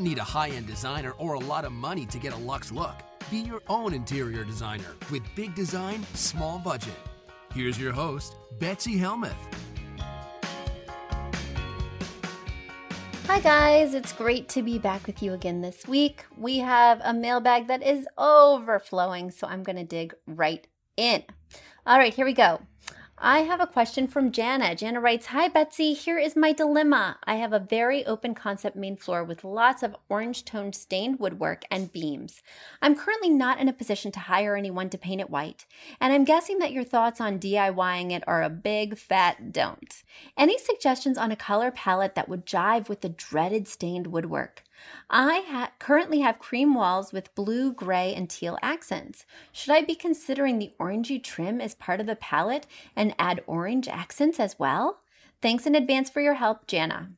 Don't need a high end designer or a lot of money to get a luxe look. Be your own interior designer with big design, small budget. Here's your host, Betsy Helmuth. Hi, guys. It's great to be back with you again this week. We have a mailbag that is overflowing, so I'm going to dig right in. All right, here we go. I have a question from Jana. Jana writes Hi, Betsy. Here is my dilemma. I have a very open concept main floor with lots of orange toned stained woodwork and beams. I'm currently not in a position to hire anyone to paint it white, and I'm guessing that your thoughts on DIYing it are a big fat don't. Any suggestions on a color palette that would jive with the dreaded stained woodwork? I ha- currently have cream walls with blue, gray, and teal accents. Should I be considering the orangey trim as part of the palette and add orange accents as well? Thanks in advance for your help, Jana.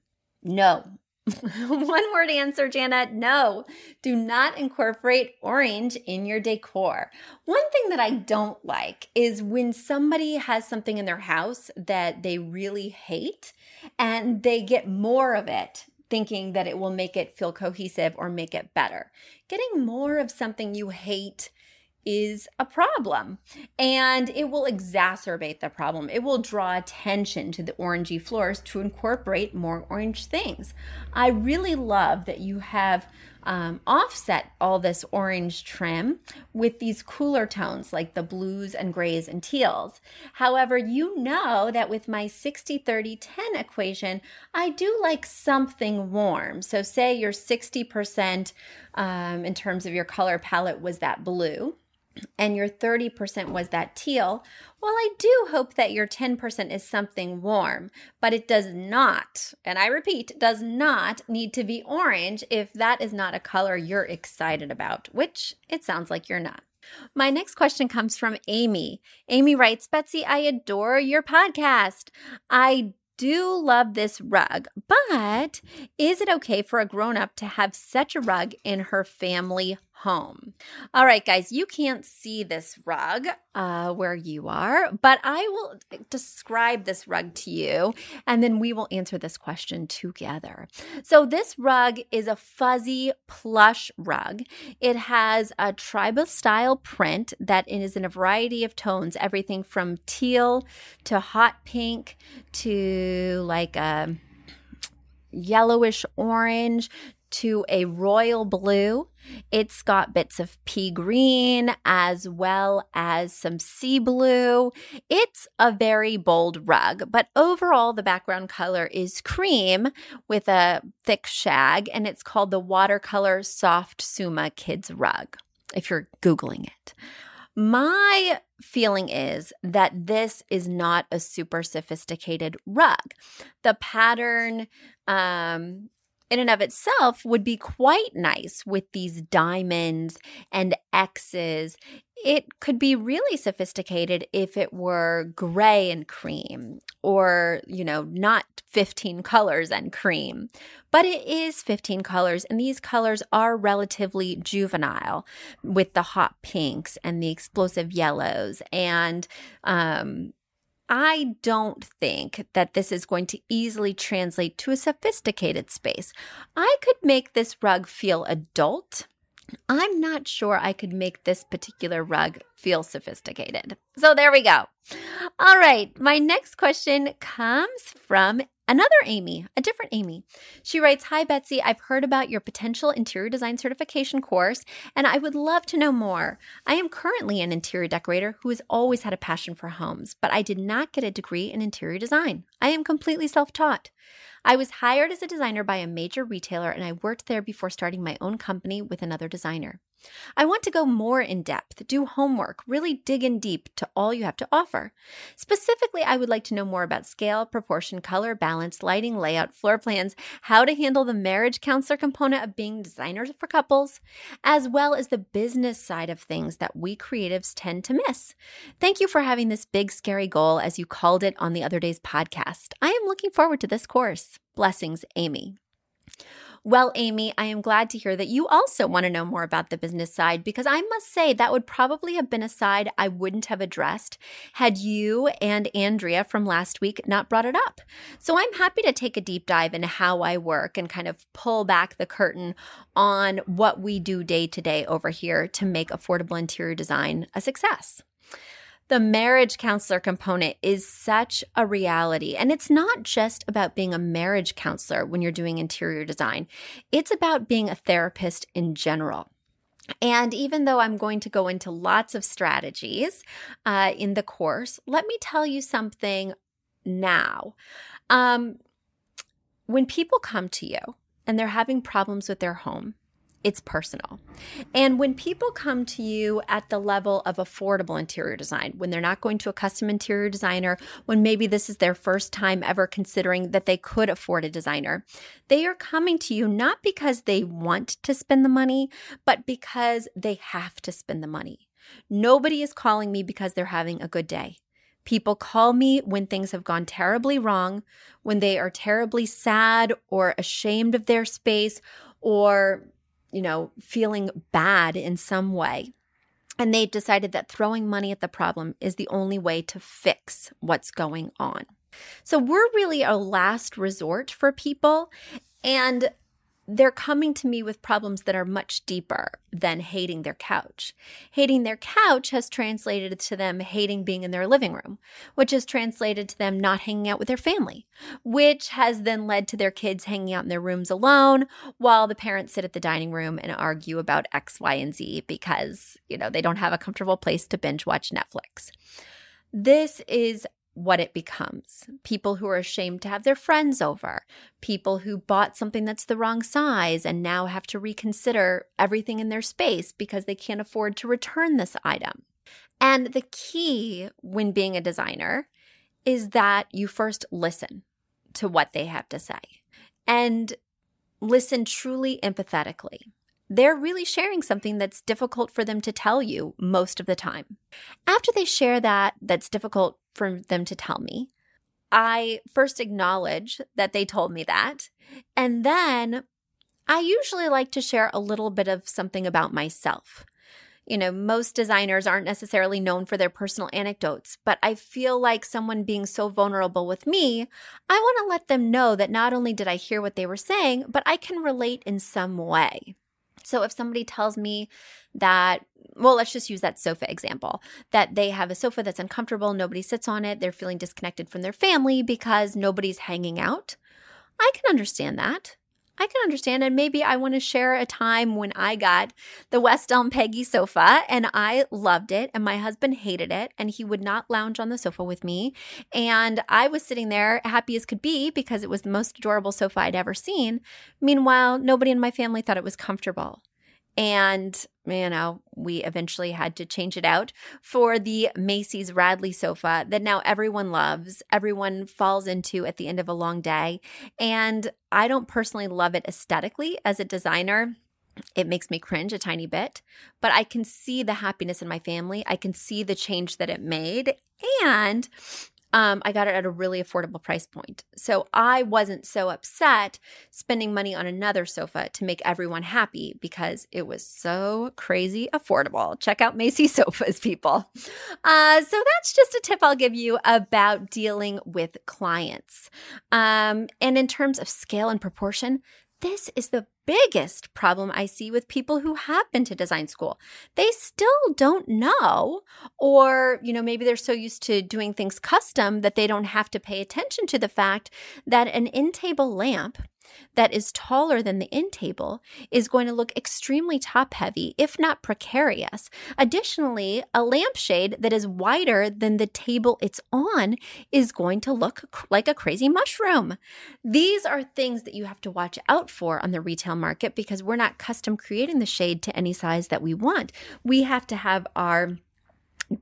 No. One word answer, Jana. No, do not incorporate orange in your decor. One thing that I don't like is when somebody has something in their house that they really hate and they get more of it thinking that it will make it feel cohesive or make it better. Getting more of something you hate is a problem and it will exacerbate the problem. It will draw attention to the orangey floors to incorporate more orange things. I really love that you have um, offset all this orange trim with these cooler tones like the blues and grays and teals. However, you know that with my 60 30 10 equation, I do like something warm. So, say your 60% um, in terms of your color palette was that blue and your 30% was that teal, well, I do hope that your 10% is something warm, but it does not, and I repeat, does not need to be orange if that is not a color you're excited about, which it sounds like you're not. My next question comes from Amy. Amy writes Betsy, I adore your podcast. I do love this rug, but is it okay for a grown up to have such a rug in her family home. All right, guys, you can't see this rug uh, where you are, but I will describe this rug to you and then we will answer this question together. So, this rug is a fuzzy plush rug. It has a tribal style print that is in a variety of tones, everything from teal to hot pink to like a yellowish orange to a royal blue. It's got bits of pea green as well as some sea blue. It's a very bold rug, but overall, the background color is cream with a thick shag, and it's called the Watercolor Soft Suma Kids Rug, if you're Googling it. My feeling is that this is not a super sophisticated rug. The pattern um, in and of itself would be quite nice with these diamonds and X's. It could be really sophisticated if it were gray and cream or, you know, not 15 colors and cream. But it is 15 colors, and these colors are relatively juvenile with the hot pinks and the explosive yellows and um, I don't think that this is going to easily translate to a sophisticated space. I could make this rug feel adult I'm not sure I could make this particular rug feel sophisticated. So there we go. All right, my next question comes from Another Amy, a different Amy. She writes Hi, Betsy. I've heard about your potential interior design certification course, and I would love to know more. I am currently an interior decorator who has always had a passion for homes, but I did not get a degree in interior design. I am completely self taught. I was hired as a designer by a major retailer, and I worked there before starting my own company with another designer. I want to go more in depth, do homework, really dig in deep to all you have to offer. Specifically, I would like to know more about scale, proportion, color, balance, lighting, layout, floor plans, how to handle the marriage counselor component of being designers for couples, as well as the business side of things that we creatives tend to miss. Thank you for having this big, scary goal, as you called it on the other day's podcast. I am looking forward to this course. Blessings, Amy. Well, Amy, I am glad to hear that you also want to know more about the business side because I must say that would probably have been a side I wouldn't have addressed had you and Andrea from last week not brought it up. So I'm happy to take a deep dive into how I work and kind of pull back the curtain on what we do day to day over here to make affordable interior design a success the marriage counselor component is such a reality. And it's not just about being a marriage counselor when you're doing interior design, it's about being a therapist in general. And even though I'm going to go into lots of strategies uh, in the course, let me tell you something now. Um, when people come to you and they're having problems with their home, it's personal. And when people come to you at the level of affordable interior design, when they're not going to a custom interior designer, when maybe this is their first time ever considering that they could afford a designer, they are coming to you not because they want to spend the money, but because they have to spend the money. Nobody is calling me because they're having a good day. People call me when things have gone terribly wrong, when they are terribly sad or ashamed of their space, or you know, feeling bad in some way. And they decided that throwing money at the problem is the only way to fix what's going on. So we're really a last resort for people. And they're coming to me with problems that are much deeper than hating their couch. Hating their couch has translated to them hating being in their living room, which has translated to them not hanging out with their family, which has then led to their kids hanging out in their rooms alone while the parents sit at the dining room and argue about X, Y, and Z because, you know, they don't have a comfortable place to binge watch Netflix. This is what it becomes. People who are ashamed to have their friends over, people who bought something that's the wrong size and now have to reconsider everything in their space because they can't afford to return this item. And the key when being a designer is that you first listen to what they have to say and listen truly empathetically they're really sharing something that's difficult for them to tell you most of the time. After they share that, that's difficult for them to tell me, I first acknowledge that they told me that. And then I usually like to share a little bit of something about myself. You know, most designers aren't necessarily known for their personal anecdotes, but I feel like someone being so vulnerable with me, I want to let them know that not only did I hear what they were saying, but I can relate in some way. So if somebody tells me that, well, let's just use that sofa example, that they have a sofa that's uncomfortable, nobody sits on it, they're feeling disconnected from their family because nobody's hanging out. I can understand that. I can understand. And maybe I want to share a time when I got the West Elm Peggy sofa and I loved it and my husband hated it and he would not lounge on the sofa with me. And I was sitting there happy as could be because it was the most adorable sofa I'd ever seen. Meanwhile, nobody in my family thought it was comfortable. And, you oh, know, we eventually had to change it out for the Macy's Radley sofa that now everyone loves, everyone falls into at the end of a long day. And I don't personally love it aesthetically as a designer. It makes me cringe a tiny bit, but I can see the happiness in my family. I can see the change that it made. And um, I got it at a really affordable price point. So I wasn't so upset spending money on another sofa to make everyone happy because it was so crazy affordable. Check out Macy sofas, people. Uh, so that's just a tip I'll give you about dealing with clients. Um, and in terms of scale and proportion, this is the biggest problem I see with people who have been to design school. They still don't know, or, you know, maybe they're so used to doing things custom that they don't have to pay attention to the fact that an in table lamp that is taller than the end table is going to look extremely top heavy, if not precarious. Additionally, a lampshade that is wider than the table it's on is going to look like a crazy mushroom. These are things that you have to watch out for on the retail market because we're not custom creating the shade to any size that we want. We have to have our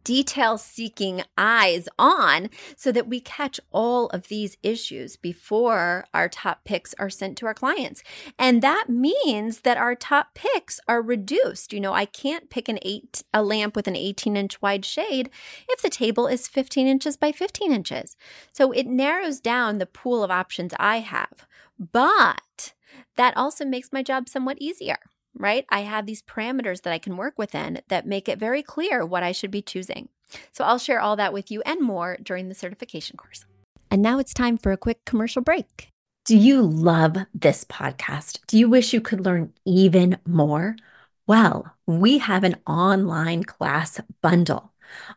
detail seeking eyes on so that we catch all of these issues before our top picks are sent to our clients. And that means that our top picks are reduced. You know, I can't pick an eight a lamp with an 18 inch wide shade if the table is 15 inches by 15 inches. So it narrows down the pool of options I have. But that also makes my job somewhat easier right? I have these parameters that I can work within that make it very clear what I should be choosing. So I'll share all that with you and more during the certification course. And now it's time for a quick commercial break. Do you love this podcast? Do you wish you could learn even more? Well, we have an online class bundle.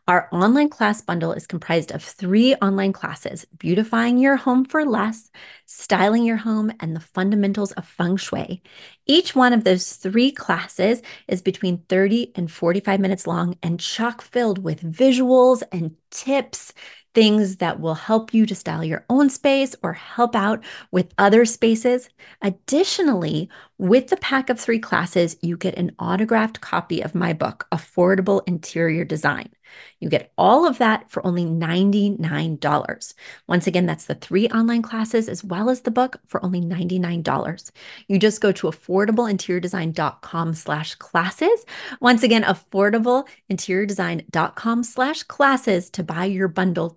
Our online class bundle is comprised of three online classes beautifying your home for less, styling your home, and the fundamentals of feng shui. Each one of those three classes is between 30 and 45 minutes long and chock filled with visuals and tips things that will help you to style your own space or help out with other spaces. Additionally, with the pack of three classes, you get an autographed copy of my book, Affordable Interior Design. You get all of that for only $99. Once again, that's the three online classes as well as the book for only $99. You just go to affordableinteriordesign.com slash classes. Once again, affordableinteriordesign.com slash classes to buy your bundle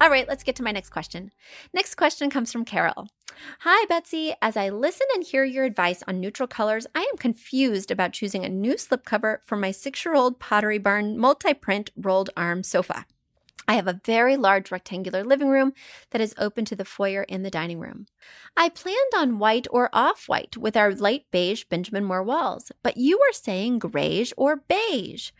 All right, let's get to my next question. Next question comes from Carol. Hi, Betsy. As I listen and hear your advice on neutral colors, I am confused about choosing a new slipcover for my six year old Pottery Barn multi print rolled arm sofa. I have a very large rectangular living room that is open to the foyer and the dining room. I planned on white or off white with our light beige Benjamin Moore walls, but you were saying grayish or beige.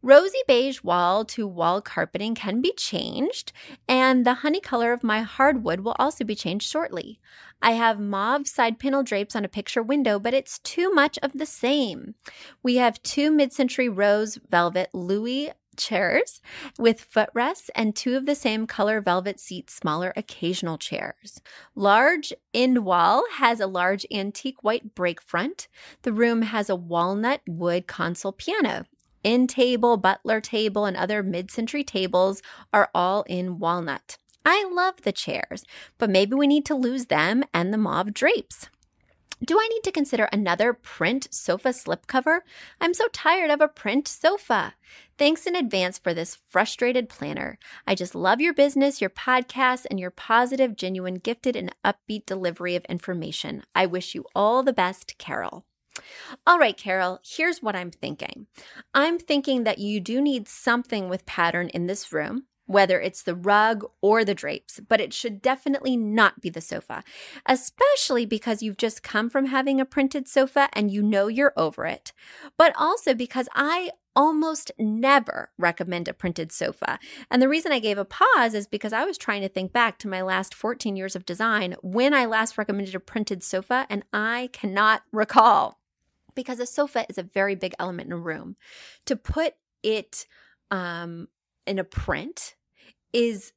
Rosy beige wall to wall carpeting can be changed, and the honey color of my hardwood will also be changed shortly. I have mauve side panel drapes on a picture window, but it's too much of the same. We have two mid century rose velvet Louis chairs with footrests and two of the same color velvet seat smaller occasional chairs. Large end wall has a large antique white break front. The room has a walnut wood console piano end table, butler table, and other mid century tables are all in walnut. I love the chairs, but maybe we need to lose them and the mauve drapes. Do I need to consider another print sofa slipcover? I'm so tired of a print sofa. Thanks in advance for this frustrated planner. I just love your business, your podcast, and your positive, genuine, gifted, and upbeat delivery of information. I wish you all the best, Carol. All right, Carol, here's what I'm thinking. I'm thinking that you do need something with pattern in this room, whether it's the rug or the drapes, but it should definitely not be the sofa, especially because you've just come from having a printed sofa and you know you're over it, but also because I almost never recommend a printed sofa. And the reason I gave a pause is because I was trying to think back to my last 14 years of design when I last recommended a printed sofa, and I cannot recall because a sofa is a very big element in a room. To put it um, in a print is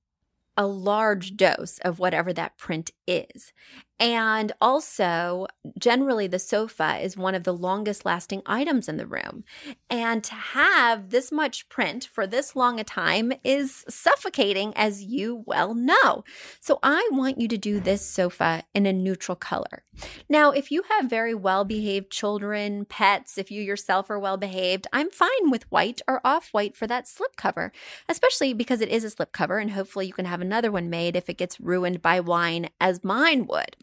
a large dose of whatever that print is. And also, generally, the sofa is one of the longest lasting items in the room. And to have this much print for this long a time is suffocating, as you well know. So, I want you to do this sofa in a neutral color. Now, if you have very well behaved children, pets, if you yourself are well behaved, I'm fine with white or off white for that slip cover, especially because it is a slip cover, and hopefully you can have another one made if it gets ruined by wine, as mine would.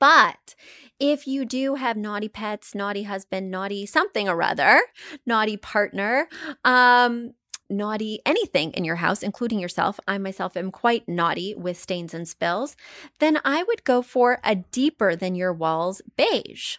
But if you do have naughty pets, naughty husband, naughty something or other, naughty partner, um, naughty anything in your house, including yourself, I myself am quite naughty with stains and spills, then I would go for a deeper than your walls beige.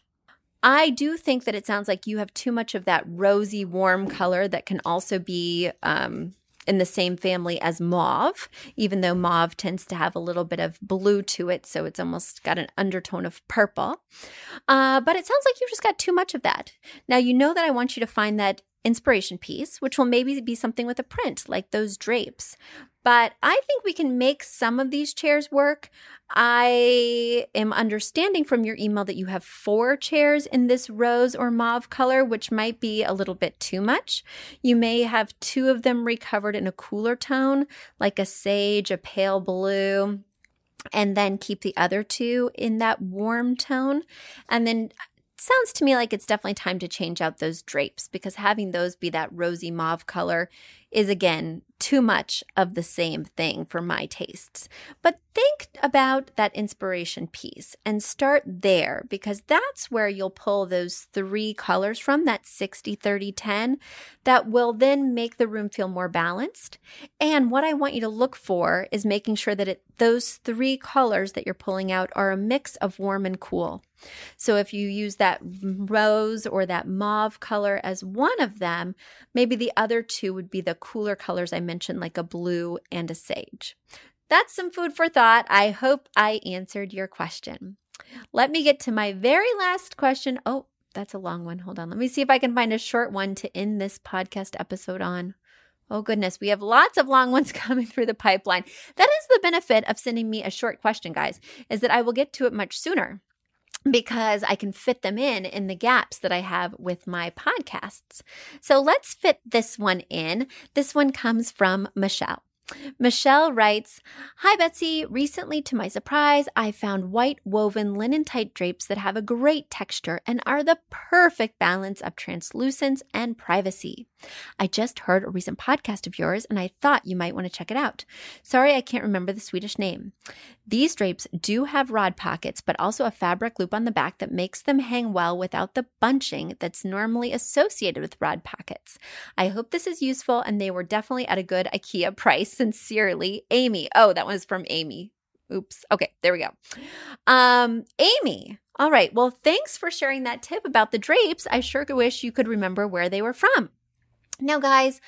I do think that it sounds like you have too much of that rosy, warm color that can also be um, in the same family as mauve, even though mauve tends to have a little bit of blue to it. So it's almost got an undertone of purple. Uh, but it sounds like you've just got too much of that. Now, you know that I want you to find that inspiration piece, which will maybe be something with a print like those drapes. But I think we can make some of these chairs work. I am understanding from your email that you have four chairs in this rose or mauve color, which might be a little bit too much. You may have two of them recovered in a cooler tone, like a sage, a pale blue, and then keep the other two in that warm tone. And then uh, sounds to me like it's definitely time to change out those drapes because having those be that rosy mauve color is again too much of the same thing for my tastes. But think about that inspiration piece and start there because that's where you'll pull those three colors from that 60 30 10 that will then make the room feel more balanced. And what I want you to look for is making sure that it, those three colors that you're pulling out are a mix of warm and cool. So if you use that rose or that mauve color as one of them, maybe the other two would be the cooler colors I mentioned, like a blue and a sage. That's some food for thought. I hope I answered your question. Let me get to my very last question. Oh, that's a long one. Hold on. Let me see if I can find a short one to end this podcast episode on. Oh, goodness. We have lots of long ones coming through the pipeline. That is the benefit of sending me a short question, guys, is that I will get to it much sooner because I can fit them in in the gaps that I have with my podcasts. So let's fit this one in. This one comes from Michelle. Michelle writes Hi, Betsy. Recently, to my surprise, I found white woven linen tight drapes that have a great texture and are the perfect balance of translucence and privacy. I just heard a recent podcast of yours and I thought you might want to check it out. Sorry, I can't remember the Swedish name. These drapes do have rod pockets, but also a fabric loop on the back that makes them hang well without the bunching that's normally associated with rod pockets. I hope this is useful and they were definitely at a good IKEA price. Sincerely, Amy. Oh, that was from Amy. Oops. Okay, there we go. Um, Amy. All right. Well, thanks for sharing that tip about the drapes. I sure wish you could remember where they were from. Now, guys,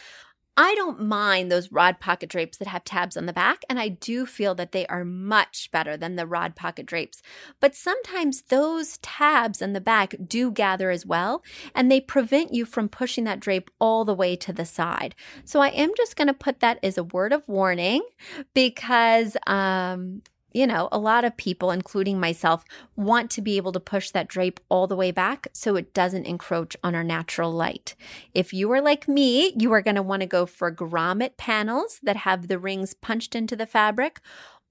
I don't mind those rod pocket drapes that have tabs on the back, and I do feel that they are much better than the rod pocket drapes. But sometimes those tabs on the back do gather as well, and they prevent you from pushing that drape all the way to the side. So I am just going to put that as a word of warning because um, you know, a lot of people, including myself, want to be able to push that drape all the way back so it doesn't encroach on our natural light. If you are like me, you are going to want to go for grommet panels that have the rings punched into the fabric,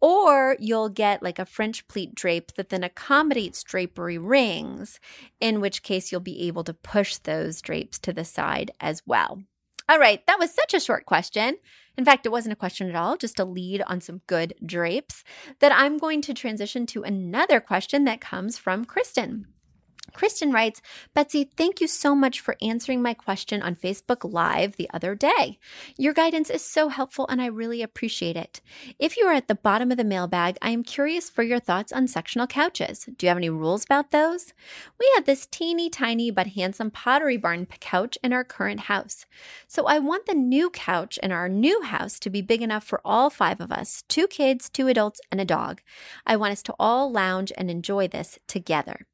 or you'll get like a French pleat drape that then accommodates drapery rings, in which case you'll be able to push those drapes to the side as well. All right, that was such a short question. In fact, it wasn't a question at all, just a lead on some good drapes, that I'm going to transition to another question that comes from Kristen. Kristen writes, Betsy, thank you so much for answering my question on Facebook Live the other day. Your guidance is so helpful and I really appreciate it. If you are at the bottom of the mailbag, I am curious for your thoughts on sectional couches. Do you have any rules about those? We have this teeny tiny but handsome pottery barn couch in our current house. So I want the new couch in our new house to be big enough for all five of us two kids, two adults, and a dog. I want us to all lounge and enjoy this together.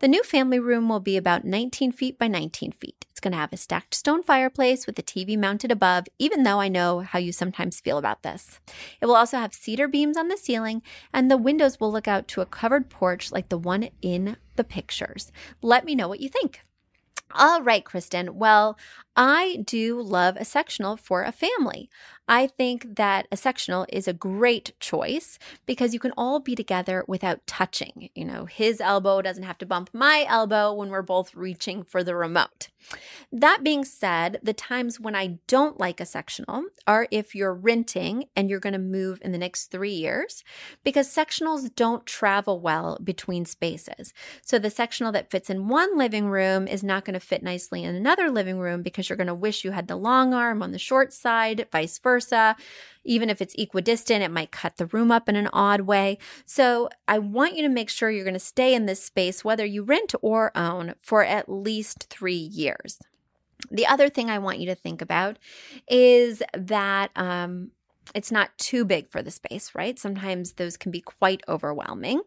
The new family room will be about 19 feet by 19 feet. It's going to have a stacked stone fireplace with a TV mounted above, even though I know how you sometimes feel about this. It will also have cedar beams on the ceiling, and the windows will look out to a covered porch like the one in the pictures. Let me know what you think. All right, Kristen. Well, I do love a sectional for a family. I think that a sectional is a great choice because you can all be together without touching. You know, his elbow doesn't have to bump my elbow when we're both reaching for the remote. That being said, the times when I don't like a sectional are if you're renting and you're going to move in the next three years because sectionals don't travel well between spaces. So the sectional that fits in one living room is not going to fit nicely in another living room because you're going to wish you had the long arm on the short side, vice versa. Even if it's equidistant, it might cut the room up in an odd way. So I want you to make sure you're going to stay in this space, whether you rent or own, for at least three years. The other thing I want you to think about is that um, it's not too big for the space, right? Sometimes those can be quite overwhelming.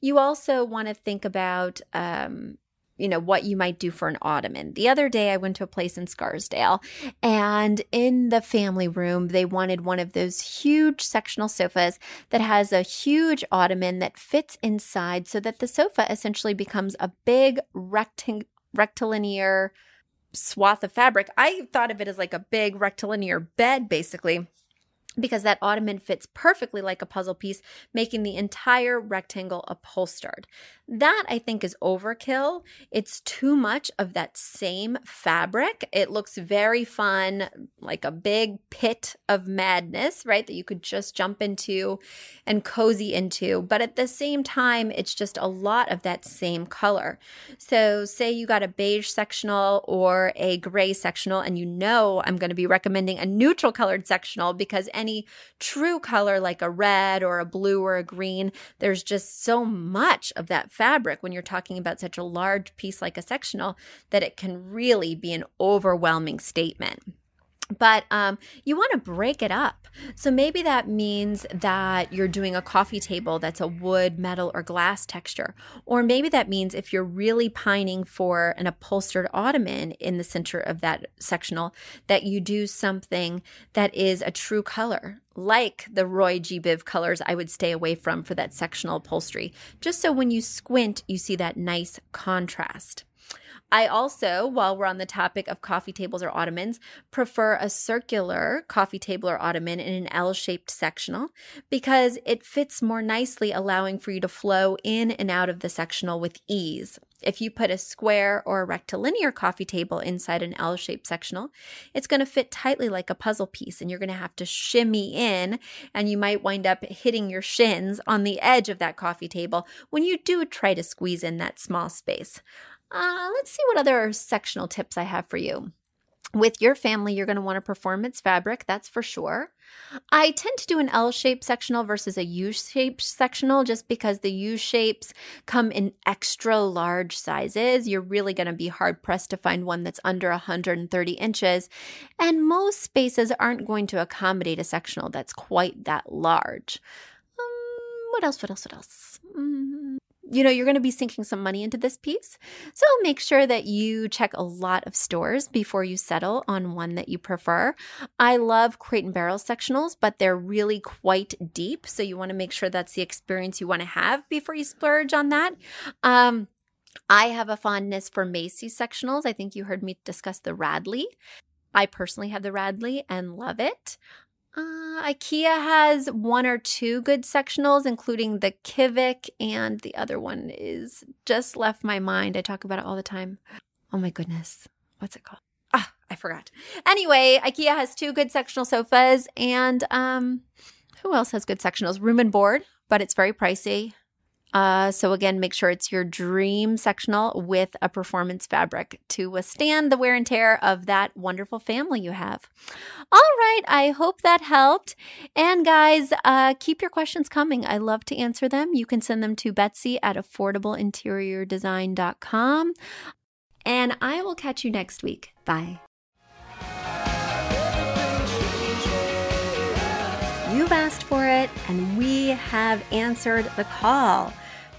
You also want to think about um, you know what you might do for an ottoman. The other day I went to a place in Scarsdale and in the family room they wanted one of those huge sectional sofas that has a huge ottoman that fits inside so that the sofa essentially becomes a big rectilinear swath of fabric. I thought of it as like a big rectilinear bed basically because that ottoman fits perfectly like a puzzle piece, making the entire rectangle upholstered. That I think is overkill. It's too much of that same fabric. It looks very fun, like a big pit of madness, right? That you could just jump into and cozy into. But at the same time, it's just a lot of that same color. So, say you got a beige sectional or a gray sectional, and you know I'm going to be recommending a neutral colored sectional because any true color like a red or a blue or a green, there's just so much of that fabric when you're talking about such a large piece like a sectional that it can really be an overwhelming statement but um, you want to break it up. So maybe that means that you're doing a coffee table that's a wood, metal, or glass texture. Or maybe that means if you're really pining for an upholstered ottoman in the center of that sectional, that you do something that is a true color. Like the Roy G. Biv colors, I would stay away from for that sectional upholstery, just so when you squint, you see that nice contrast. I also, while we're on the topic of coffee tables or ottomans, prefer a circular coffee table or ottoman in an L shaped sectional because it fits more nicely, allowing for you to flow in and out of the sectional with ease. If you put a square or a rectilinear coffee table inside an L shaped sectional, it's going to fit tightly like a puzzle piece, and you're going to have to shimmy in, and you might wind up hitting your shins on the edge of that coffee table when you do try to squeeze in that small space. Uh, let's see what other sectional tips I have for you. With your family, you're going to want a performance fabric, that's for sure. I tend to do an L shaped sectional versus a U shaped sectional just because the U shapes come in extra large sizes. You're really going to be hard pressed to find one that's under 130 inches. And most spaces aren't going to accommodate a sectional that's quite that large. Um, what else? What else? What else? Mm, you know, you're going to be sinking some money into this piece. So make sure that you check a lot of stores before you settle on one that you prefer. I love crate and barrel sectionals, but they're really quite deep. So you want to make sure that's the experience you want to have before you splurge on that. Um, I have a fondness for Macy's sectionals. I think you heard me discuss the Radley. I personally have the Radley and love it. Uh, IKEA has one or two good sectionals, including the Kivik, and the other one is just left my mind. I talk about it all the time. Oh my goodness. What's it called? Ah, I forgot. Anyway, IKEA has two good sectional sofas, and um, who else has good sectionals? Room and board, but it's very pricey. Uh, so again, make sure it's your dream sectional with a performance fabric to withstand the wear and tear of that wonderful family you have. All right, I hope that helped. And guys, uh, keep your questions coming. I love to answer them. You can send them to Betsy at affordableinteriordesign.com. And I will catch you next week. Bye. You've asked for it, and we have answered the call.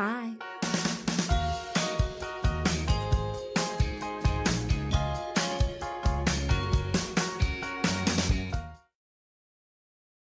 Bye.